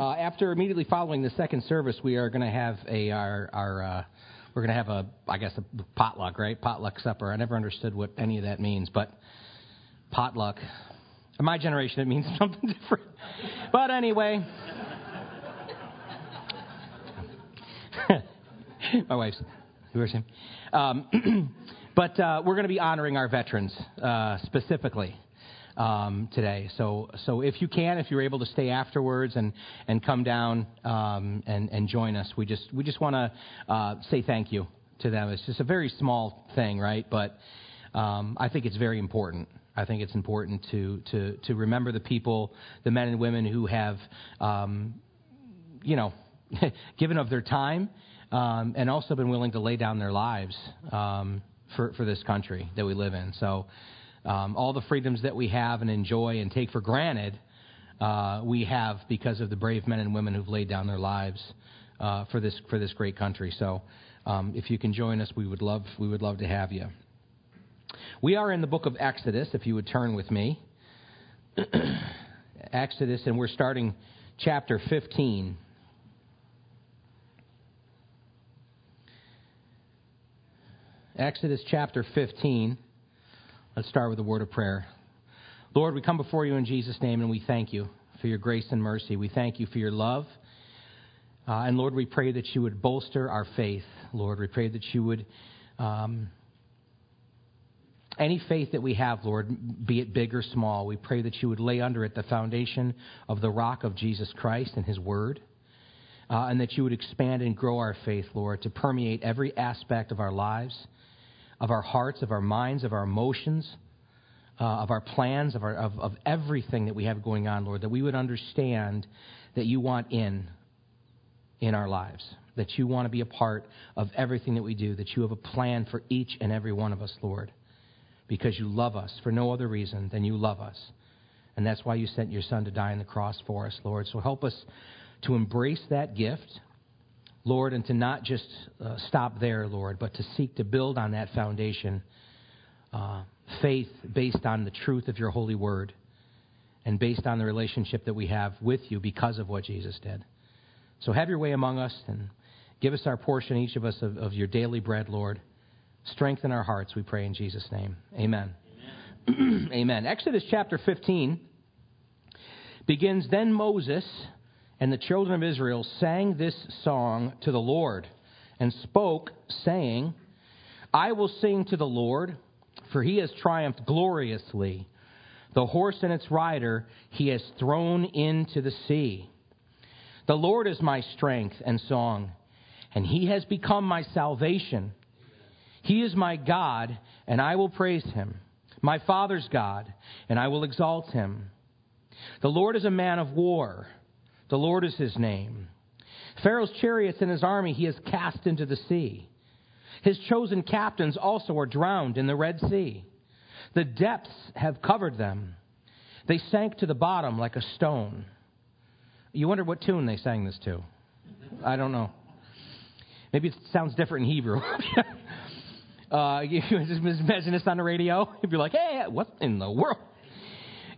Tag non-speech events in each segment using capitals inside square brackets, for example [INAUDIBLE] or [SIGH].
Uh, after immediately following the second service, we are going to have a our, our uh, we're going to have a I guess a potluck, right? Potluck supper. I never understood what any of that means, but potluck. In my generation, it means [LAUGHS] something different. But anyway. [LAUGHS] my wife's who is him? Um, [CLEARS THROAT] but uh, we're going to be honoring our veterans uh, specifically um, today. So, so if you can, if you're able to stay afterwards and, and come down um, and, and join us, we just, we just want to uh, say thank you to them. It's just a very small thing, right? But um, I think it's very important. I think it's important to, to, to remember the people, the men and women who have, um, you know, [LAUGHS] given of their time um, and also been willing to lay down their lives um, for, for this country that we live in. So um, all the freedoms that we have and enjoy and take for granted, uh, we have because of the brave men and women who've laid down their lives uh, for this for this great country. So, um, if you can join us, we would love we would love to have you. We are in the book of Exodus. If you would turn with me, [CLEARS THROAT] Exodus, and we're starting chapter 15. Exodus chapter 15. Let's start with a word of prayer. Lord, we come before you in Jesus' name and we thank you for your grace and mercy. We thank you for your love. Uh, and Lord, we pray that you would bolster our faith. Lord, we pray that you would, um, any faith that we have, Lord, be it big or small, we pray that you would lay under it the foundation of the rock of Jesus Christ and his word. Uh, and that you would expand and grow our faith, Lord, to permeate every aspect of our lives of our hearts, of our minds, of our emotions, uh, of our plans, of, our, of, of everything that we have going on, Lord, that we would understand that you want in in our lives, that you want to be a part of everything that we do, that you have a plan for each and every one of us, Lord, because you love us for no other reason than you love us. And that's why you sent your Son to die on the cross for us, Lord. So help us to embrace that gift Lord, and to not just uh, stop there, Lord, but to seek to build on that foundation uh, faith based on the truth of your holy word and based on the relationship that we have with you because of what Jesus did. So have your way among us and give us our portion, each of us, of, of your daily bread, Lord. Strengthen our hearts, we pray in Jesus' name. Amen. Amen. [CLEARS THROAT] Amen. Exodus chapter 15 begins Then Moses and the children of Israel sang this song to the Lord and spoke, saying, I will sing to the Lord, for he has triumphed gloriously. The horse and its rider he has thrown into the sea. The Lord is my strength and song, and he has become my salvation. He is my God, and I will praise him, my Father's God, and I will exalt him. The Lord is a man of war. The Lord is his name. Pharaoh's chariots and his army he has cast into the sea. His chosen captains also are drowned in the Red Sea. The depths have covered them. They sank to the bottom like a stone. You wonder what tune they sang this to. I don't know. Maybe it sounds different in Hebrew. [LAUGHS] uh, [LAUGHS] you just imagine this on the radio. You'd be like, hey, what in the world?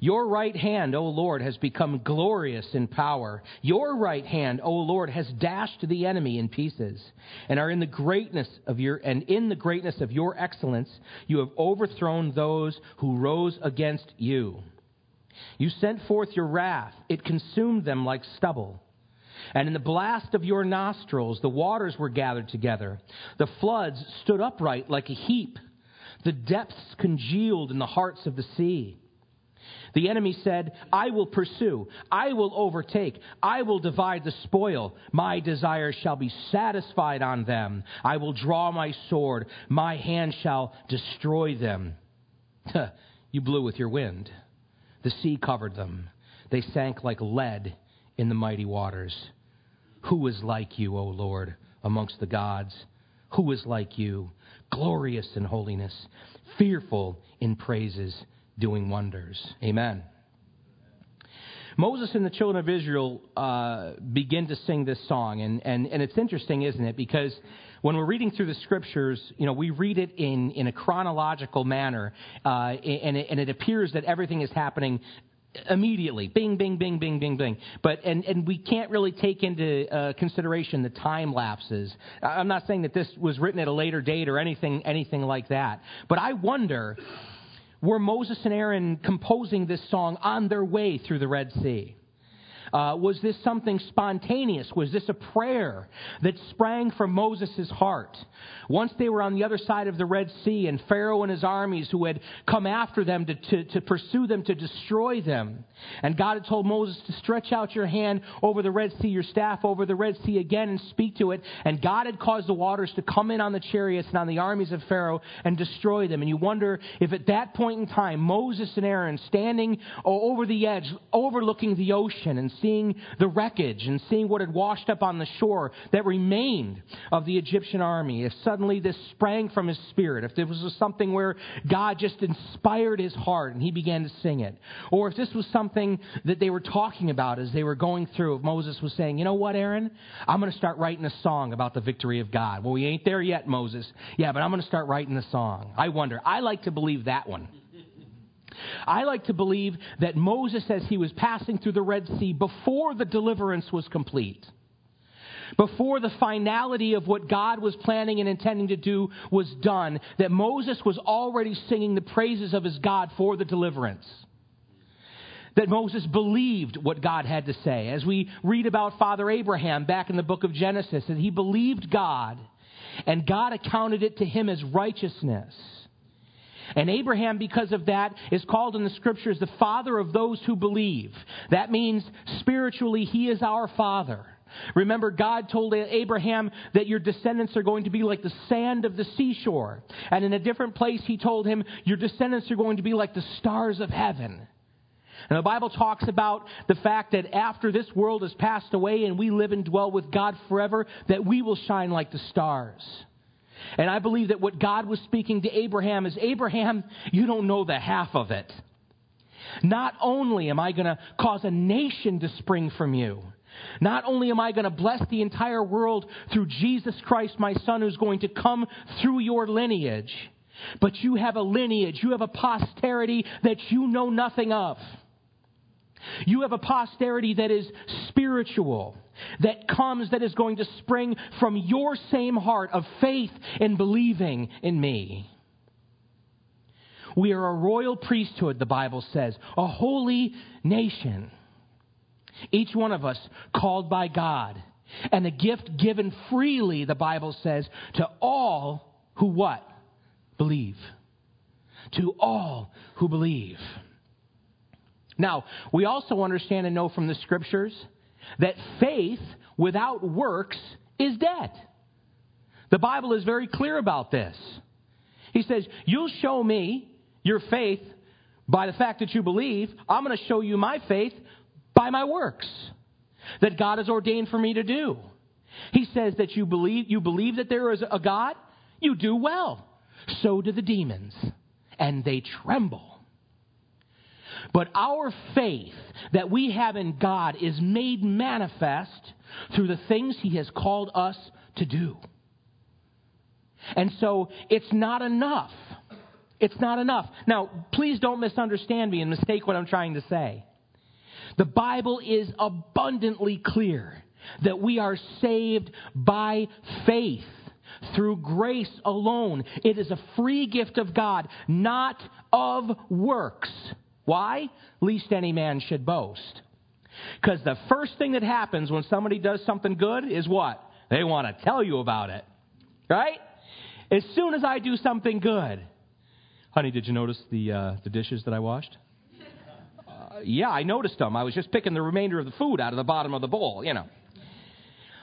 Your right hand, O Lord, has become glorious in power. Your right hand, O Lord, has dashed the enemy in pieces, and are in the greatness of your and in the greatness of your excellence, you have overthrown those who rose against you. You sent forth your wrath, it consumed them like stubble. And in the blast of your nostrils, the waters were gathered together. The floods stood upright like a heap. The depths congealed in the hearts of the sea. The enemy said, I will pursue, I will overtake, I will divide the spoil. My desire shall be satisfied on them. I will draw my sword, my hand shall destroy them. you blew with your wind. The sea covered them. They sank like lead in the mighty waters. Who is like you, O Lord, amongst the gods? Who is like you, glorious in holiness, fearful in praises? Doing wonders. Amen. Moses and the children of Israel uh, begin to sing this song, and, and, and it's interesting, isn't it? Because when we're reading through the scriptures, you know, we read it in, in a chronological manner, uh, and, it, and it appears that everything is happening immediately. Bing, bing, bing, bing, bing, bing. But and and we can't really take into uh, consideration the time lapses. I'm not saying that this was written at a later date or anything anything like that. But I wonder, were Moses and Aaron composing this song on their way through the Red Sea? Uh, was this something spontaneous? Was this a prayer that sprang from Moses' heart? Once they were on the other side of the Red Sea, and Pharaoh and his armies who had come after them to, to, to pursue them, to destroy them, and God had told Moses to stretch out your hand over the Red Sea, your staff over the Red Sea again, and speak to it. And God had caused the waters to come in on the chariots and on the armies of Pharaoh and destroy them. And you wonder if at that point in time, Moses and Aaron standing over the edge, overlooking the ocean and seeing the wreckage and seeing what had washed up on the shore that remained of the Egyptian army, if suddenly this sprang from his spirit, if this was something where God just inspired his heart and he began to sing it, or if this was something that they were talking about as they were going through, if Moses was saying, you know what, Aaron, I'm going to start writing a song about the victory of God. Well, we ain't there yet, Moses. Yeah, but I'm going to start writing the song. I wonder. I like to believe that one. I like to believe that Moses, as he was passing through the Red Sea before the deliverance was complete, before the finality of what God was planning and intending to do was done, that Moses was already singing the praises of his God for the deliverance. That Moses believed what God had to say. As we read about Father Abraham back in the book of Genesis, that he believed God and God accounted it to him as righteousness. And Abraham, because of that, is called in the scriptures the father of those who believe. That means spiritually, he is our father. Remember, God told Abraham that your descendants are going to be like the sand of the seashore. And in a different place, he told him, your descendants are going to be like the stars of heaven. And the Bible talks about the fact that after this world has passed away and we live and dwell with God forever, that we will shine like the stars. And I believe that what God was speaking to Abraham is Abraham, you don't know the half of it. Not only am I going to cause a nation to spring from you, not only am I going to bless the entire world through Jesus Christ, my son, who's going to come through your lineage, but you have a lineage, you have a posterity that you know nothing of. You have a posterity that is spiritual, that comes, that is going to spring from your same heart of faith and believing in me. We are a royal priesthood, the Bible says, a holy nation. Each one of us called by God, and a gift given freely, the Bible says, to all who what? Believe. To all who believe. Now, we also understand and know from the scriptures that faith without works is dead. The Bible is very clear about this. He says, You'll show me your faith by the fact that you believe. I'm going to show you my faith by my works that God has ordained for me to do. He says that you believe, you believe that there is a God, you do well. So do the demons, and they tremble. But our faith that we have in God is made manifest through the things He has called us to do. And so it's not enough. It's not enough. Now, please don't misunderstand me and mistake what I'm trying to say. The Bible is abundantly clear that we are saved by faith through grace alone. It is a free gift of God, not of works. Why? Least any man should boast. Because the first thing that happens when somebody does something good is what? They want to tell you about it. Right? As soon as I do something good, honey, did you notice the, uh, the dishes that I washed? Uh, yeah, I noticed them. I was just picking the remainder of the food out of the bottom of the bowl, you know.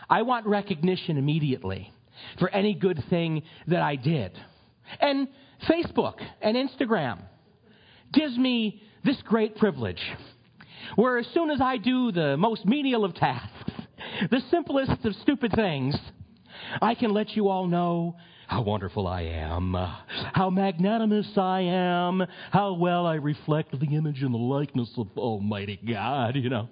I want recognition immediately for any good thing that I did. And Facebook and Instagram gives me this great privilege where as soon as I do the most menial of tasks, the simplest of stupid things, I can let you all know how wonderful I am, how magnanimous I am, how well I reflect the image and the likeness of Almighty God, you know.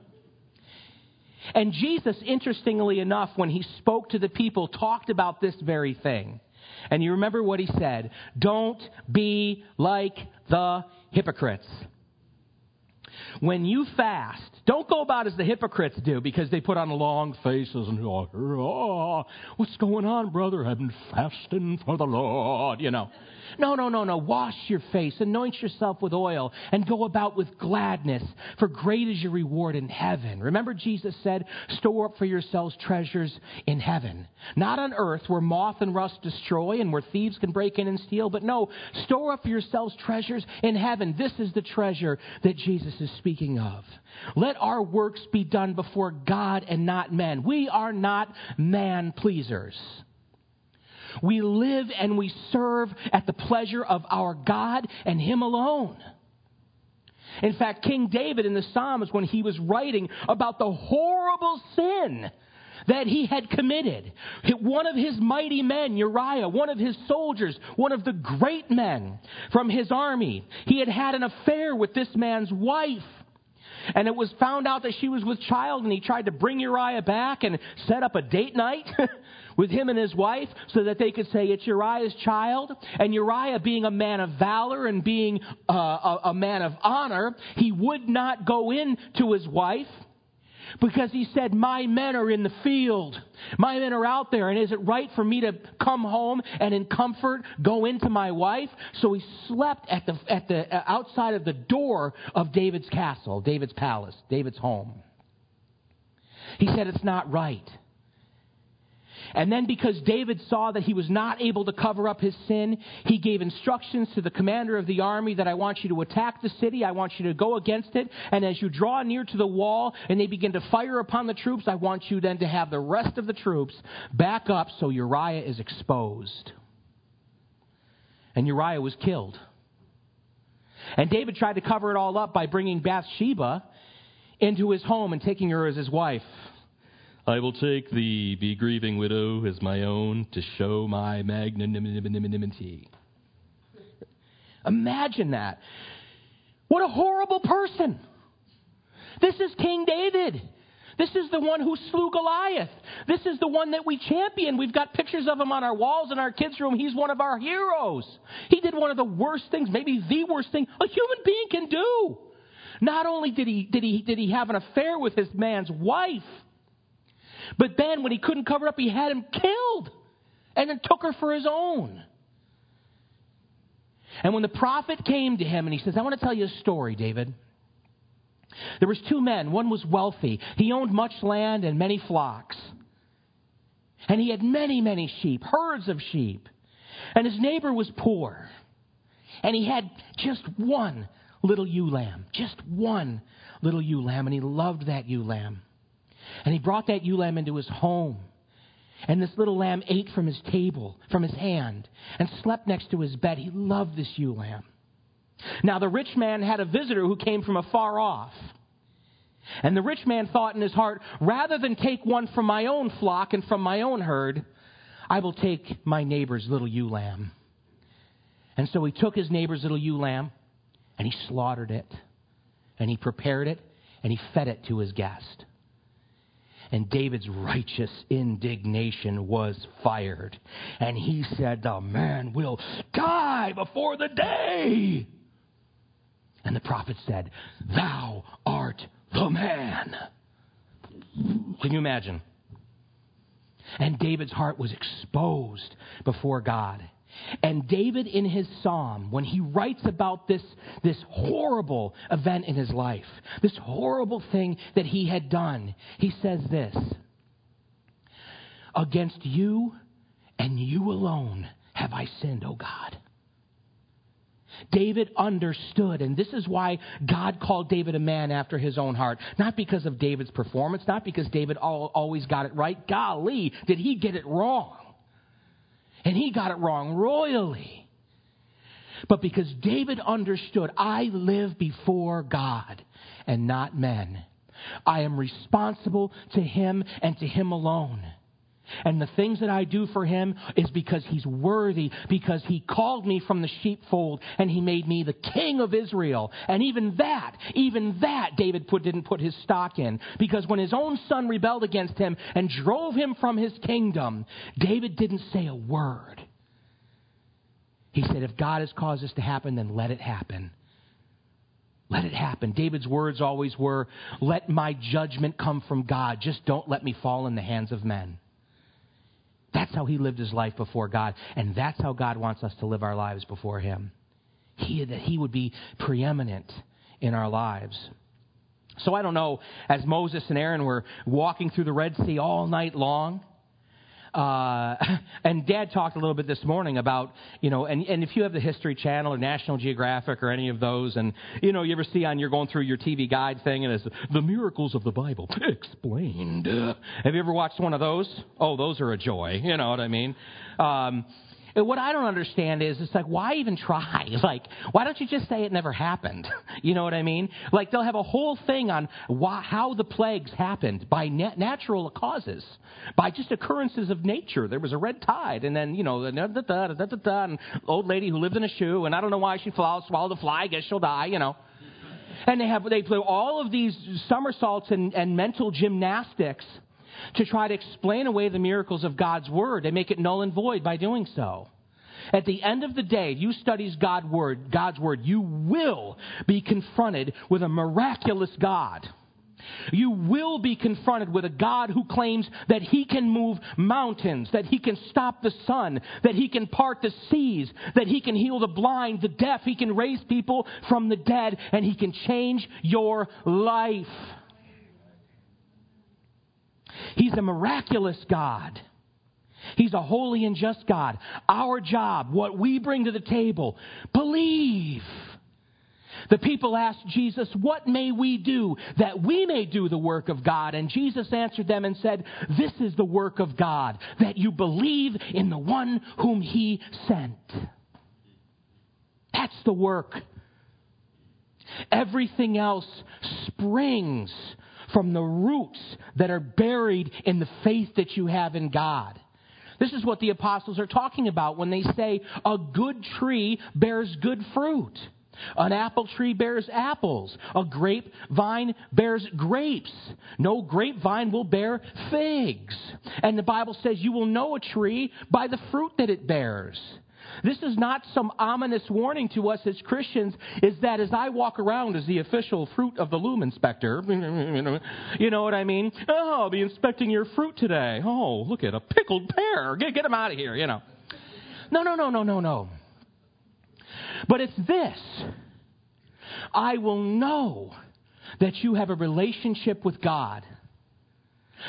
And Jesus, interestingly enough, when he spoke to the people, talked about this very thing. And you remember what he said Don't be like the hypocrites. When you fast, don't go about as the hypocrites do because they put on long faces and go, oh, ah, what's going on, brother? I've been fasting for the Lord, you know. No, no, no, no. Wash your face, anoint yourself with oil, and go about with gladness, for great is your reward in heaven. Remember, Jesus said, Store up for yourselves treasures in heaven. Not on earth where moth and rust destroy and where thieves can break in and steal, but no, store up for yourselves treasures in heaven. This is the treasure that Jesus is speaking of. Let our works be done before God and not men. We are not man pleasers. We live and we serve at the pleasure of our God and Him alone. In fact, King David in the Psalms, when he was writing about the horrible sin that he had committed, one of his mighty men, Uriah, one of his soldiers, one of the great men from his army, he had had an affair with this man's wife. And it was found out that she was with child, and he tried to bring Uriah back and set up a date night [LAUGHS] with him and his wife so that they could say it's Uriah's child. And Uriah, being a man of valor and being uh, a, a man of honor, he would not go in to his wife because he said, My men are in the field. My men are out there, and is it right for me to come home and in comfort go into my wife? So he slept at the, at the uh, outside of the door of David's castle, David's palace, David's home. He said, It's not right. And then because David saw that he was not able to cover up his sin, he gave instructions to the commander of the army that I want you to attack the city, I want you to go against it, and as you draw near to the wall and they begin to fire upon the troops, I want you then to have the rest of the troops back up so Uriah is exposed. And Uriah was killed. And David tried to cover it all up by bringing Bathsheba into his home and taking her as his wife. I will take the be grieving widow as my own to show my magnanimity. Imagine that. What a horrible person. This is King David. This is the one who slew Goliath. This is the one that we champion. We've got pictures of him on our walls in our kids' room. He's one of our heroes. He did one of the worst things, maybe the worst thing a human being can do. Not only did he, did he, did he have an affair with his man's wife, but then, when he couldn't cover up, he had him killed and then took her for his own. And when the prophet came to him and he says, I want to tell you a story, David. There was two men. One was wealthy. He owned much land and many flocks. And he had many, many sheep, herds of sheep. And his neighbor was poor. And he had just one little ewe lamb, just one little ewe lamb, and he loved that ewe lamb. And he brought that ewe lamb into his home. And this little lamb ate from his table, from his hand, and slept next to his bed. He loved this ewe lamb. Now, the rich man had a visitor who came from afar off. And the rich man thought in his heart, rather than take one from my own flock and from my own herd, I will take my neighbor's little ewe lamb. And so he took his neighbor's little ewe lamb and he slaughtered it and he prepared it and he fed it to his guest and David's righteous indignation was fired. And he said, The man will die before the day. And the prophet said, Thou art the man. Can you imagine? And David's heart was exposed before God. And David, in his psalm, when he writes about this, this horrible event in his life, this horrible thing that he had done, he says this Against you and you alone have I sinned, O God. David understood, and this is why God called David a man after his own heart. Not because of David's performance, not because David always got it right. Golly, did he get it wrong? And he got it wrong royally. But because David understood, I live before God and not men. I am responsible to him and to him alone. And the things that I do for him is because he's worthy, because he called me from the sheepfold and he made me the king of Israel. And even that, even that David put, didn't put his stock in. Because when his own son rebelled against him and drove him from his kingdom, David didn't say a word. He said, if God has caused this to happen, then let it happen. Let it happen. David's words always were, Let my judgment come from God. Just don't let me fall in the hands of men. That's how he lived his life before God. And that's how God wants us to live our lives before him. He, that he would be preeminent in our lives. So I don't know, as Moses and Aaron were walking through the Red Sea all night long, uh, [LAUGHS] and Dad talked a little bit this morning about, you know, and, and if you have the History Channel or National Geographic or any of those, and, you know, you ever see on, you're going through your TV guide thing and it's the miracles of the Bible explained. have you ever watched one of those? Oh, those are a joy. You know what I mean? Um, what I don't understand is, it's like, why even try? [LAUGHS] Like, why don't you just say it never happened? [LAUGHS] You know what I mean? Like, they'll have a whole thing on why, how the plagues happened by nat- natural causes, by just occurrences of nature. There was a red tide, and then, you know, the da, da, da, da, da, and old lady who lived in a shoe, and I don't know why she swallowed a fly. I guess she'll die, you know. And they have they play all of these somersaults and, and mental gymnastics to try to explain away the miracles of God's Word and make it null and void by doing so. At the end of the day, you study God word, God's Word, you will be confronted with a miraculous God. You will be confronted with a God who claims that He can move mountains, that He can stop the sun, that He can part the seas, that He can heal the blind, the deaf, He can raise people from the dead, and He can change your life. He's a miraculous God. He's a holy and just God. Our job, what we bring to the table, believe. The people asked Jesus, What may we do that we may do the work of God? And Jesus answered them and said, This is the work of God, that you believe in the one whom he sent. That's the work. Everything else springs from the roots that are buried in the faith that you have in God. This is what the apostles are talking about when they say a good tree bears good fruit. An apple tree bears apples. A grapevine bears grapes. No grapevine will bear figs. And the Bible says you will know a tree by the fruit that it bears. This is not some ominous warning to us as Christians, is that as I walk around as the official fruit of the loom inspector, [LAUGHS] you know what I mean? Oh, I'll be inspecting your fruit today. Oh, look at a pickled pear. Get, get them out of here, you know. No, no, no, no, no, no. But it's this I will know that you have a relationship with God.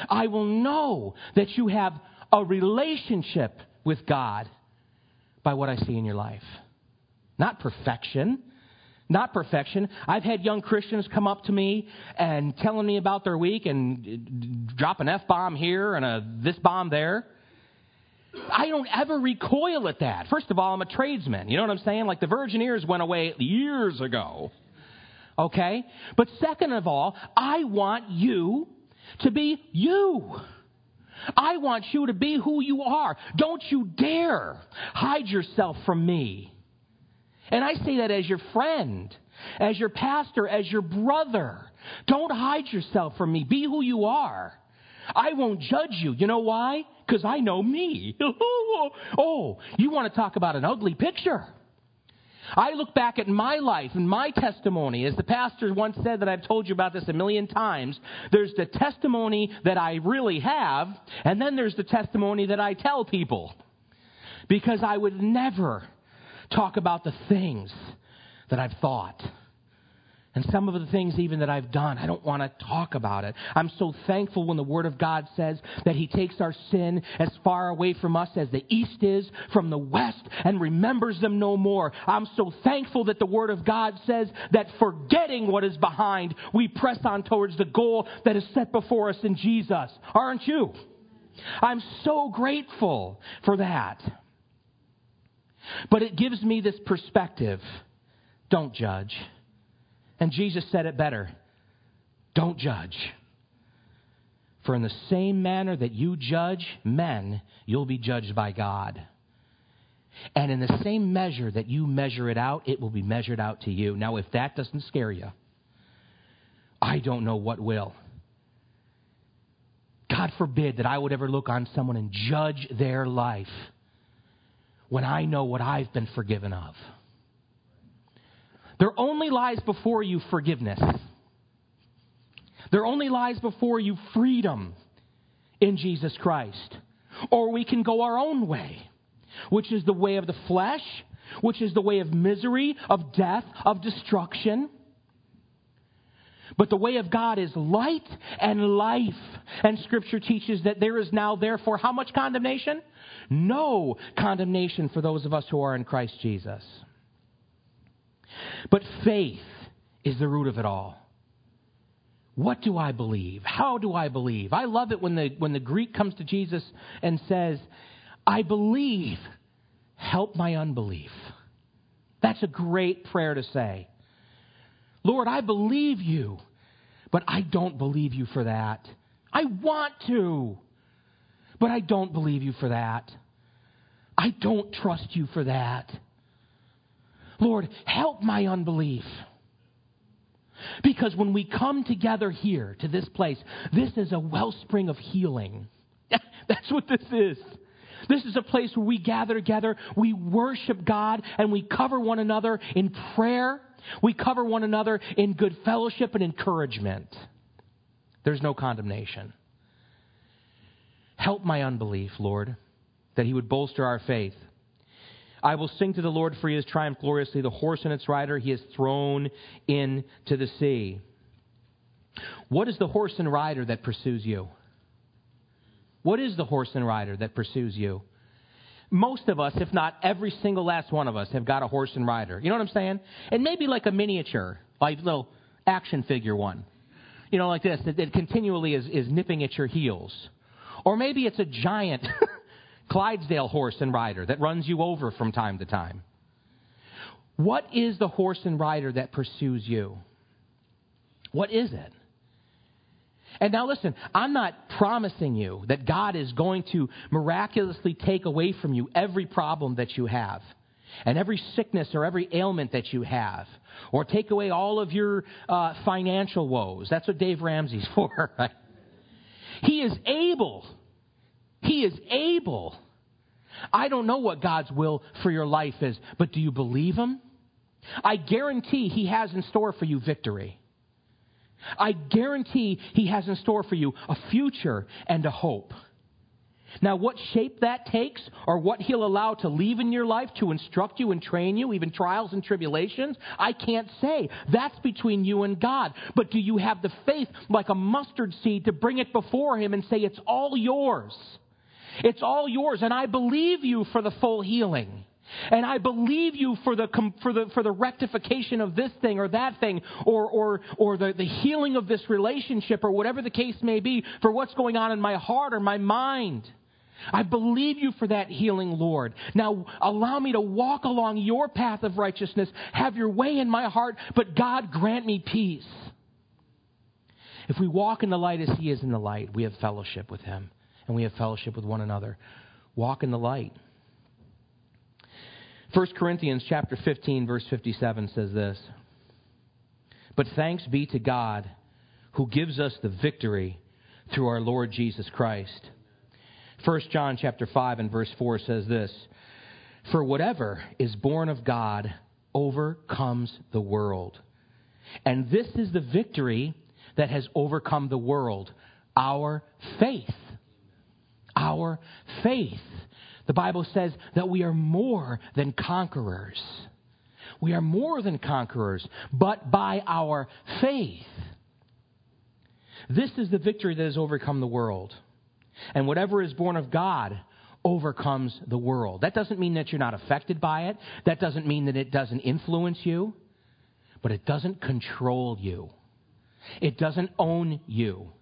I will know that you have a relationship with God by what I see in your life. Not perfection. Not perfection. I've had young Christians come up to me and telling me about their week and drop an F bomb here and a this bomb there. I don't ever recoil at that. First of all, I'm a tradesman. You know what I'm saying? Like the virgin ears went away years ago. Okay? But second of all, I want you to be you. I want you to be who you are. Don't you dare hide yourself from me. And I say that as your friend, as your pastor, as your brother. Don't hide yourself from me. Be who you are. I won't judge you. You know why? Because I know me. [LAUGHS] oh, you want to talk about an ugly picture. I look back at my life and my testimony. As the pastor once said that I've told you about this a million times, there's the testimony that I really have, and then there's the testimony that I tell people. Because I would never talk about the things that I've thought. And some of the things even that I've done, I don't want to talk about it. I'm so thankful when the Word of God says that He takes our sin as far away from us as the East is from the West and remembers them no more. I'm so thankful that the Word of God says that forgetting what is behind, we press on towards the goal that is set before us in Jesus. Aren't you? I'm so grateful for that. But it gives me this perspective. Don't judge. And Jesus said it better don't judge. For in the same manner that you judge men, you'll be judged by God. And in the same measure that you measure it out, it will be measured out to you. Now, if that doesn't scare you, I don't know what will. God forbid that I would ever look on someone and judge their life when I know what I've been forgiven of. There only lies before you forgiveness. There only lies before you freedom in Jesus Christ. Or we can go our own way, which is the way of the flesh, which is the way of misery, of death, of destruction. But the way of God is light and life. And Scripture teaches that there is now, therefore, how much condemnation? No condemnation for those of us who are in Christ Jesus. But faith is the root of it all. What do I believe? How do I believe? I love it when the, when the Greek comes to Jesus and says, I believe, help my unbelief. That's a great prayer to say. Lord, I believe you, but I don't believe you for that. I want to, but I don't believe you for that. I don't trust you for that. Lord, help my unbelief. Because when we come together here to this place, this is a wellspring of healing. [LAUGHS] That's what this is. This is a place where we gather together, we worship God, and we cover one another in prayer. We cover one another in good fellowship and encouragement. There's no condemnation. Help my unbelief, Lord, that He would bolster our faith. I will sing to the Lord, for he has triumphed gloriously. The horse and its rider he has thrown into the sea. What is the horse and rider that pursues you? What is the horse and rider that pursues you? Most of us, if not every single last one of us, have got a horse and rider. You know what I'm saying? And maybe like a miniature, like little action figure one. You know, like this, that, that continually is, is nipping at your heels. Or maybe it's a giant [LAUGHS] Clydesdale horse and rider that runs you over from time to time? What is the horse and rider that pursues you? What is it? And now listen, I'm not promising you that God is going to miraculously take away from you every problem that you have and every sickness or every ailment that you have or take away all of your uh, financial woes. That's what Dave Ramsey's [LAUGHS] for, right? He is able he is able. I don't know what God's will for your life is, but do you believe Him? I guarantee He has in store for you victory. I guarantee He has in store for you a future and a hope. Now, what shape that takes, or what He'll allow to leave in your life to instruct you and train you, even trials and tribulations, I can't say. That's between you and God. But do you have the faith, like a mustard seed, to bring it before Him and say, It's all yours? It's all yours, and I believe you for the full healing. And I believe you for the, for the, for the rectification of this thing or that thing or, or, or the, the healing of this relationship or whatever the case may be for what's going on in my heart or my mind. I believe you for that healing, Lord. Now allow me to walk along your path of righteousness, have your way in my heart, but God grant me peace. If we walk in the light as He is in the light, we have fellowship with Him and we have fellowship with one another. Walk in the light. 1 Corinthians chapter 15 verse 57 says this. But thanks be to God who gives us the victory through our Lord Jesus Christ. 1 John chapter 5 and verse 4 says this. For whatever is born of God overcomes the world. And this is the victory that has overcome the world, our faith our faith. The Bible says that we are more than conquerors. We are more than conquerors, but by our faith. This is the victory that has overcome the world. And whatever is born of God overcomes the world. That doesn't mean that you're not affected by it. That doesn't mean that it doesn't influence you. But it doesn't control you. It doesn't own you.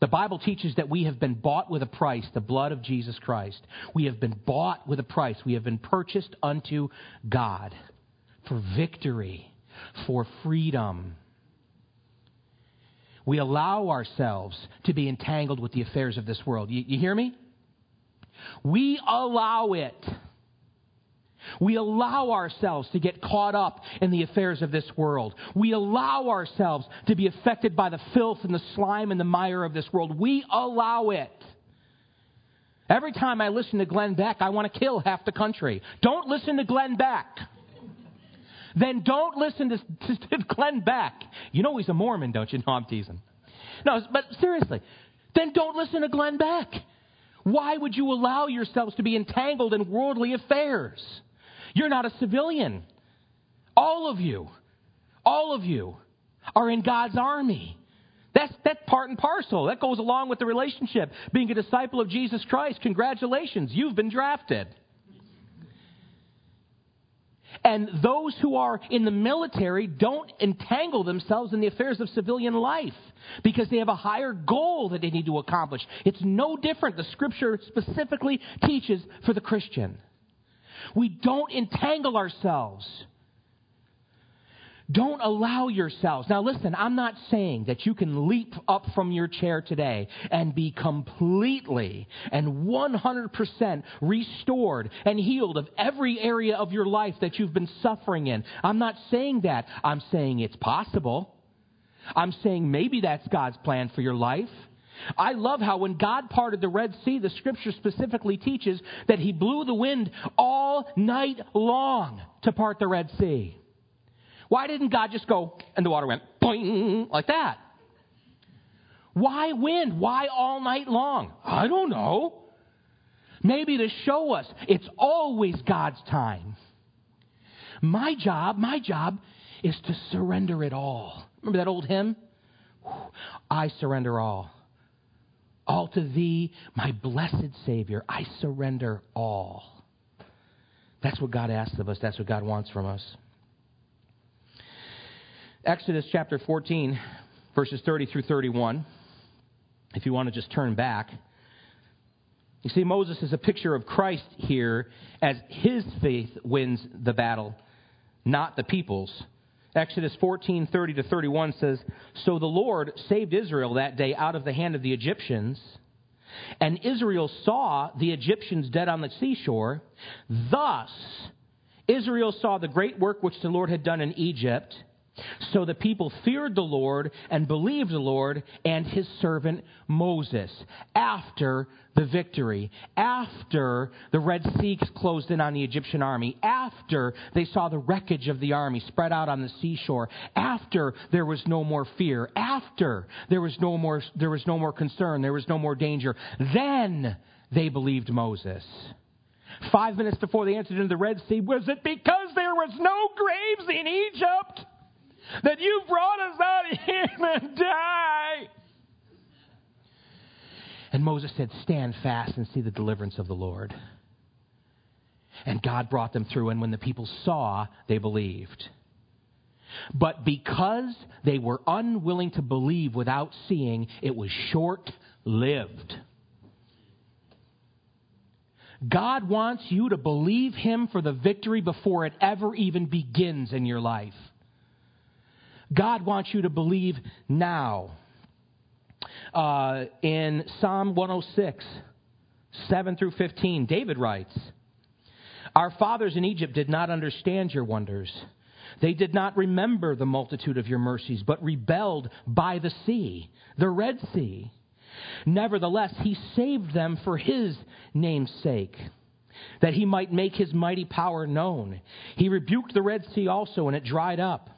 The Bible teaches that we have been bought with a price, the blood of Jesus Christ. We have been bought with a price. We have been purchased unto God for victory, for freedom. We allow ourselves to be entangled with the affairs of this world. You, you hear me? We allow it. We allow ourselves to get caught up in the affairs of this world. We allow ourselves to be affected by the filth and the slime and the mire of this world. We allow it. Every time I listen to Glenn Beck, I want to kill half the country. Don't listen to Glenn Beck. then don't listen to, to, Glenn Beck. You know he's a Mormon, don't you? No, I'm teasing. No, but seriously, then don't listen to Glenn Beck. Why would you allow yourselves to be entangled in worldly affairs? You're not a civilian. All of you, all of you are in God's army. That's, that's part and parcel. That goes along with the relationship. Being a disciple of Jesus Christ, congratulations, you've been drafted. And those who are in the military don't entangle themselves in the affairs of civilian life because they have a higher goal that they need to accomplish. It's no different. The scripture specifically teaches for the Christian. We don't entangle ourselves don't allow yourselves. Now, listen, I'm not saying that you can leap up from your chair today and be completely and 100% restored and healed of every area of your life that you've been suffering in. I'm not saying that. I'm saying it's possible. I'm saying maybe that's God's plan for your life. I love how when God parted the Red Sea, the scripture specifically teaches that He blew the wind all night long to part the Red Sea. Why didn't God just go and the water went boing like that? Why wind? Why all night long? I don't know. Maybe to show us it's always God's time. My job, my job is to surrender it all. Remember that old hymn? I surrender all. All to thee, my blessed Savior, I surrender all. That's what God asks of us. That's what God wants from us. Exodus chapter 14, verses 30 through 31. If you want to just turn back. You see, Moses is a picture of Christ here as his faith wins the battle, not the people's. Exodus 14, 30 to 31 says, So the Lord saved Israel that day out of the hand of the Egyptians. And Israel saw the Egyptians dead on the seashore. Thus, Israel saw the great work which the Lord had done in Egypt so the people feared the Lord and believed the Lord and his servant Moses after the victory, after the Red Sea closed in on the Egyptian army, after they saw the wreckage of the army spread out on the seashore, after there was no more fear, after there was no more, there was no more concern, there was no more danger, then they believed Moses. Five minutes before they entered into the Red Sea, was it because there was no graves in Egypt? That you brought us out of here and die. And Moses said, Stand fast and see the deliverance of the Lord. And God brought them through, and when the people saw, they believed. But because they were unwilling to believe without seeing, it was short lived. God wants you to believe Him for the victory before it ever even begins in your life. God wants you to believe now. Uh, in Psalm 106, 7 through 15, David writes, Our fathers in Egypt did not understand your wonders. They did not remember the multitude of your mercies, but rebelled by the sea, the Red Sea. Nevertheless, he saved them for his name's sake, that he might make his mighty power known. He rebuked the Red Sea also, and it dried up.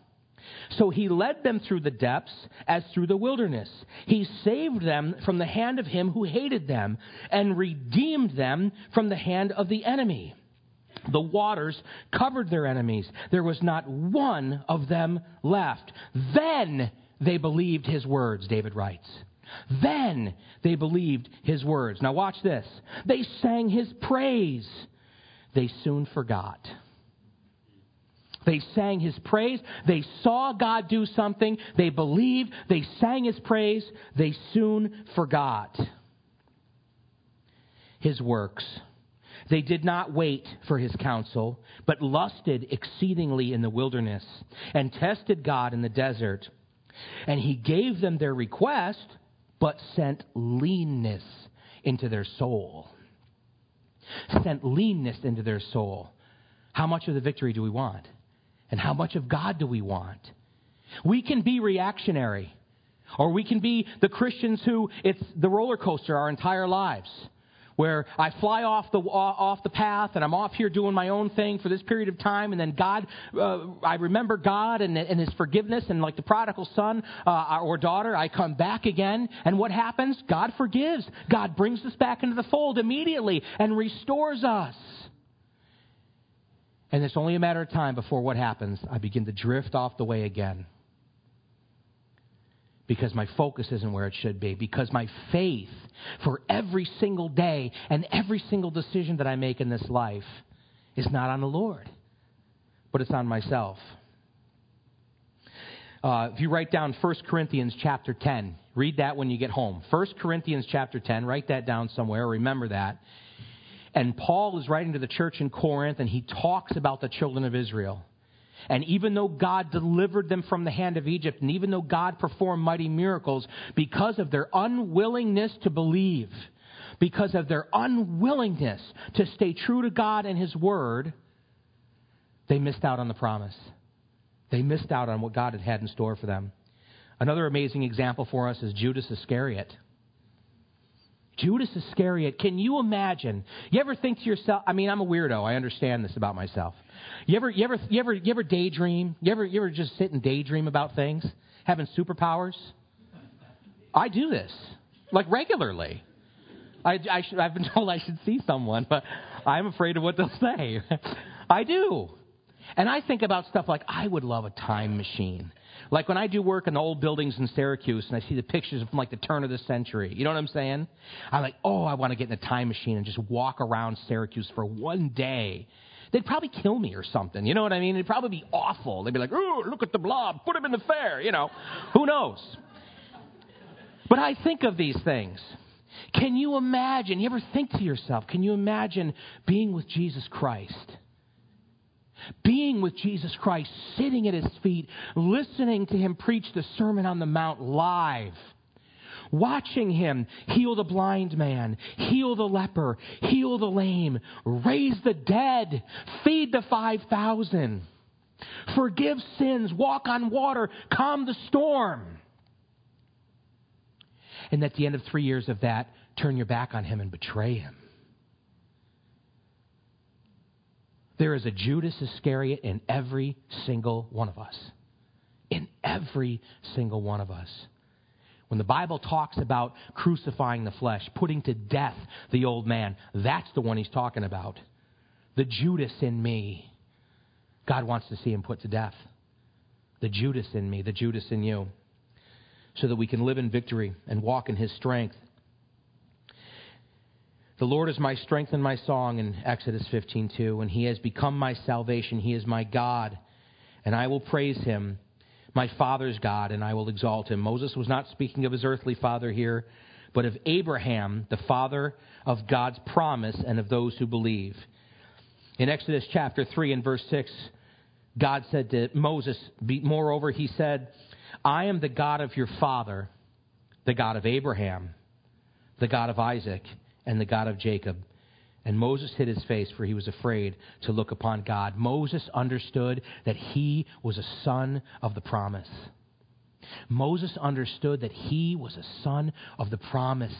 So he led them through the depths as through the wilderness. He saved them from the hand of him who hated them and redeemed them from the hand of the enemy. The waters covered their enemies. There was not one of them left. Then they believed his words, David writes. Then they believed his words. Now watch this. They sang his praise. They soon forgot. They sang his praise. They saw God do something. They believed. They sang his praise. They soon forgot his works. They did not wait for his counsel, but lusted exceedingly in the wilderness and tested God in the desert. And he gave them their request, but sent leanness into their soul. Sent leanness into their soul. How much of the victory do we want? And how much of God do we want? We can be reactionary, or we can be the Christians who it's the roller coaster our entire lives. where I fly off the off the path and I'm off here doing my own thing for this period of time, and then God, uh, I remember God and, and His forgiveness, and like the prodigal son uh, or daughter, I come back again, and what happens? God forgives. God brings us back into the fold immediately and restores us. And it's only a matter of time before what happens? I begin to drift off the way again because my focus isn't where it should be, because my faith for every single day and every single decision that I make in this life is not on the Lord, but it's on myself. Uh, if you write down 1 Corinthians chapter 10, read that when you get home. 1 Corinthians chapter 10, write that down somewhere, remember that. And Paul is writing to the church in Corinth, and he talks about the children of Israel. And even though God delivered them from the hand of Egypt, and even though God performed mighty miracles, because of their unwillingness to believe, because of their unwillingness to stay true to God and His Word, they missed out on the promise. They missed out on what God had had in store for them. Another amazing example for us is Judas Iscariot. Judas Iscariot, can you imagine? You ever think to yourself, I mean, I'm a weirdo. I understand this about myself. You ever, you ever, you ever, you ever daydream? You ever, you ever just sit and daydream about things? Having superpowers? I do this, like regularly. I, I should, I've been [LAUGHS] told I should see someone, but I'm afraid of what they'll [LAUGHS] say. I do. And I think about stuff like, I would love a time machine. Like when I do work in the old buildings in Syracuse and I see the pictures from like the turn of the century, you know what I'm saying? I'm like, oh, I want to get in a time machine and just walk around Syracuse for one day. They'd probably kill me or something. You know what I mean? It'd probably be awful. They'd be like, oh, look at the blob, put him in the fair. You know, who knows? But I think of these things. Can you imagine? You ever think to yourself, can you imagine being with Jesus Christ? Being with Jesus Christ, sitting at his feet, listening to him preach the Sermon on the Mount live, watching him heal the blind man, heal the leper, heal the lame, raise the dead, feed the 5,000, forgive sins, walk on water, calm the storm. And at the end of three years of that, turn your back on him and betray him. There is a Judas Iscariot in every single one of us. In every single one of us. When the Bible talks about crucifying the flesh, putting to death the old man, that's the one he's talking about. The Judas in me. God wants to see him put to death. The Judas in me, the Judas in you. So that we can live in victory and walk in his strength the Lord is my strength and my song in Exodus 15:2, and he has become my salvation. He is my God, and I will praise him, my father's God, and I will exalt him. Moses was not speaking of his earthly father here, but of Abraham, the father of God's promise and of those who believe. In Exodus chapter 3 and verse 6, God said to Moses, Moreover, he said, I am the God of your father, the God of Abraham, the God of Isaac and the God of Jacob. And Moses hid his face, for he was afraid to look upon God. Moses understood that he was a son of the promise. Moses understood that he was a son of the promise.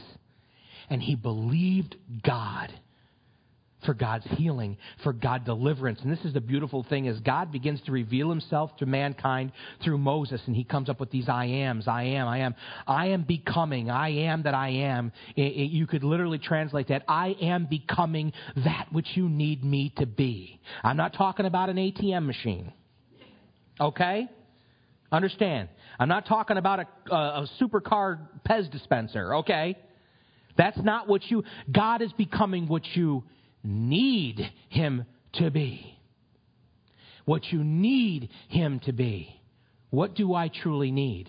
And he believed God for God's healing, for God deliverance. And this is the beautiful thing as God begins to reveal himself to mankind through Moses and he comes up with these I ams, I am, I am. I am becoming, I am that I am. you could literally translate that. I am becoming that which you need me to be. I'm not talking about an ATM machine. Okay? Understand. I'm not talking about a, a, a supercar Pez dispenser, okay? That's not what you, God is becoming what you need Him to be. What you need Him to be. What do I truly need?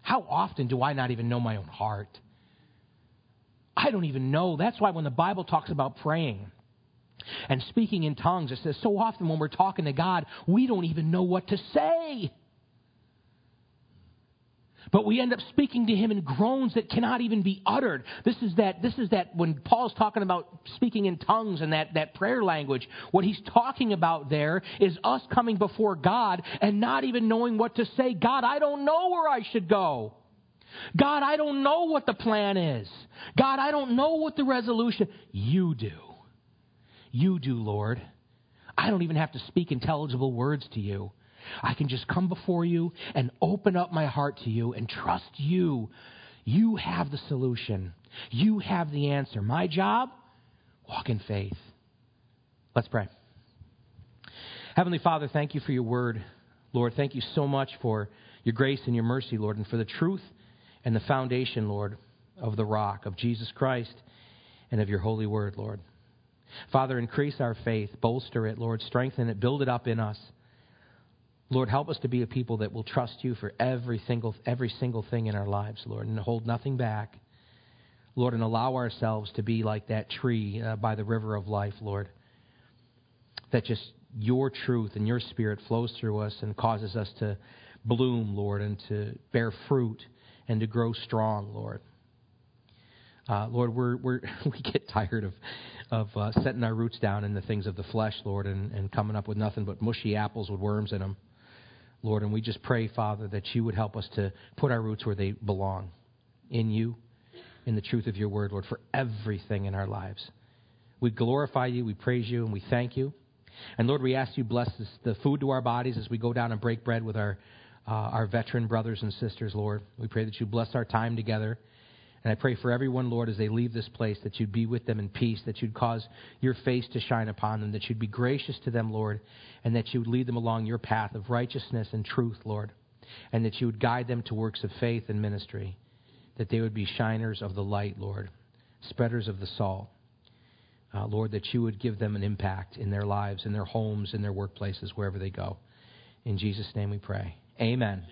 How often do I not even know my own heart? I don't even know. That's why when the Bible talks about praying and speaking in tongues, it says so often when we're talking to God, we don't even know what to say. But we end up speaking to him in groans that cannot even be uttered. This is that, this is that when Paul's talking about speaking in tongues and that, that prayer language, what he's talking about there is us coming before God and not even knowing what to say. God, I don't know where I should go. God, I don't know what the plan is. God, I don't know what the resolution. You do. You do, Lord. I don't even have to speak intelligible words to you. I can just come before you and open up my heart to you and trust you. You have the solution. You have the answer. My job? Walk in faith. Let's pray. Heavenly Father, thank you for your word. Lord, thank you so much for your grace and your mercy, Lord, and for the truth and the foundation, Lord, of the rock, of Jesus Christ, and of your holy word, Lord. Father, increase our faith, bolster it, Lord, strengthen it, build it up in us. Lord, help us to be a people that will trust you for every single, every single thing in our lives, Lord, and hold nothing back. Lord, and allow ourselves to be like that tree uh, by the river of life, Lord, that just your truth and your spirit flows through us and causes us to bloom, Lord, and to bear fruit and to grow strong, Lord. Uh, Lord, we're, we're, [LAUGHS] we get tired of, of uh, setting our roots down in the things of the flesh, Lord, and, and coming up with nothing but mushy apples with worms in them, Lord. And we just pray, Father, that you would help us to put our roots where they belong in you, in the truth of your word, Lord, for everything in our lives. We glorify you, we praise you, and we thank you. And Lord, we ask you bless this, the food to our bodies as we go down and break bread with our, uh, our veteran brothers and sisters, Lord. We pray that you bless our time together. And I pray for everyone, Lord, as they leave this place, that you'd be with them in peace, that you'd cause your face to shine upon them, that you'd be gracious to them, Lord, and that you would lead them along your path of righteousness and truth, Lord, and that you would guide them to works of faith and ministry, that they would be shiners of the light, Lord, spreaders of the salt uh, Lord, that you would give them an impact in their lives, in their homes, in their workplaces, wherever they go. In Jesus' name we pray. Amen.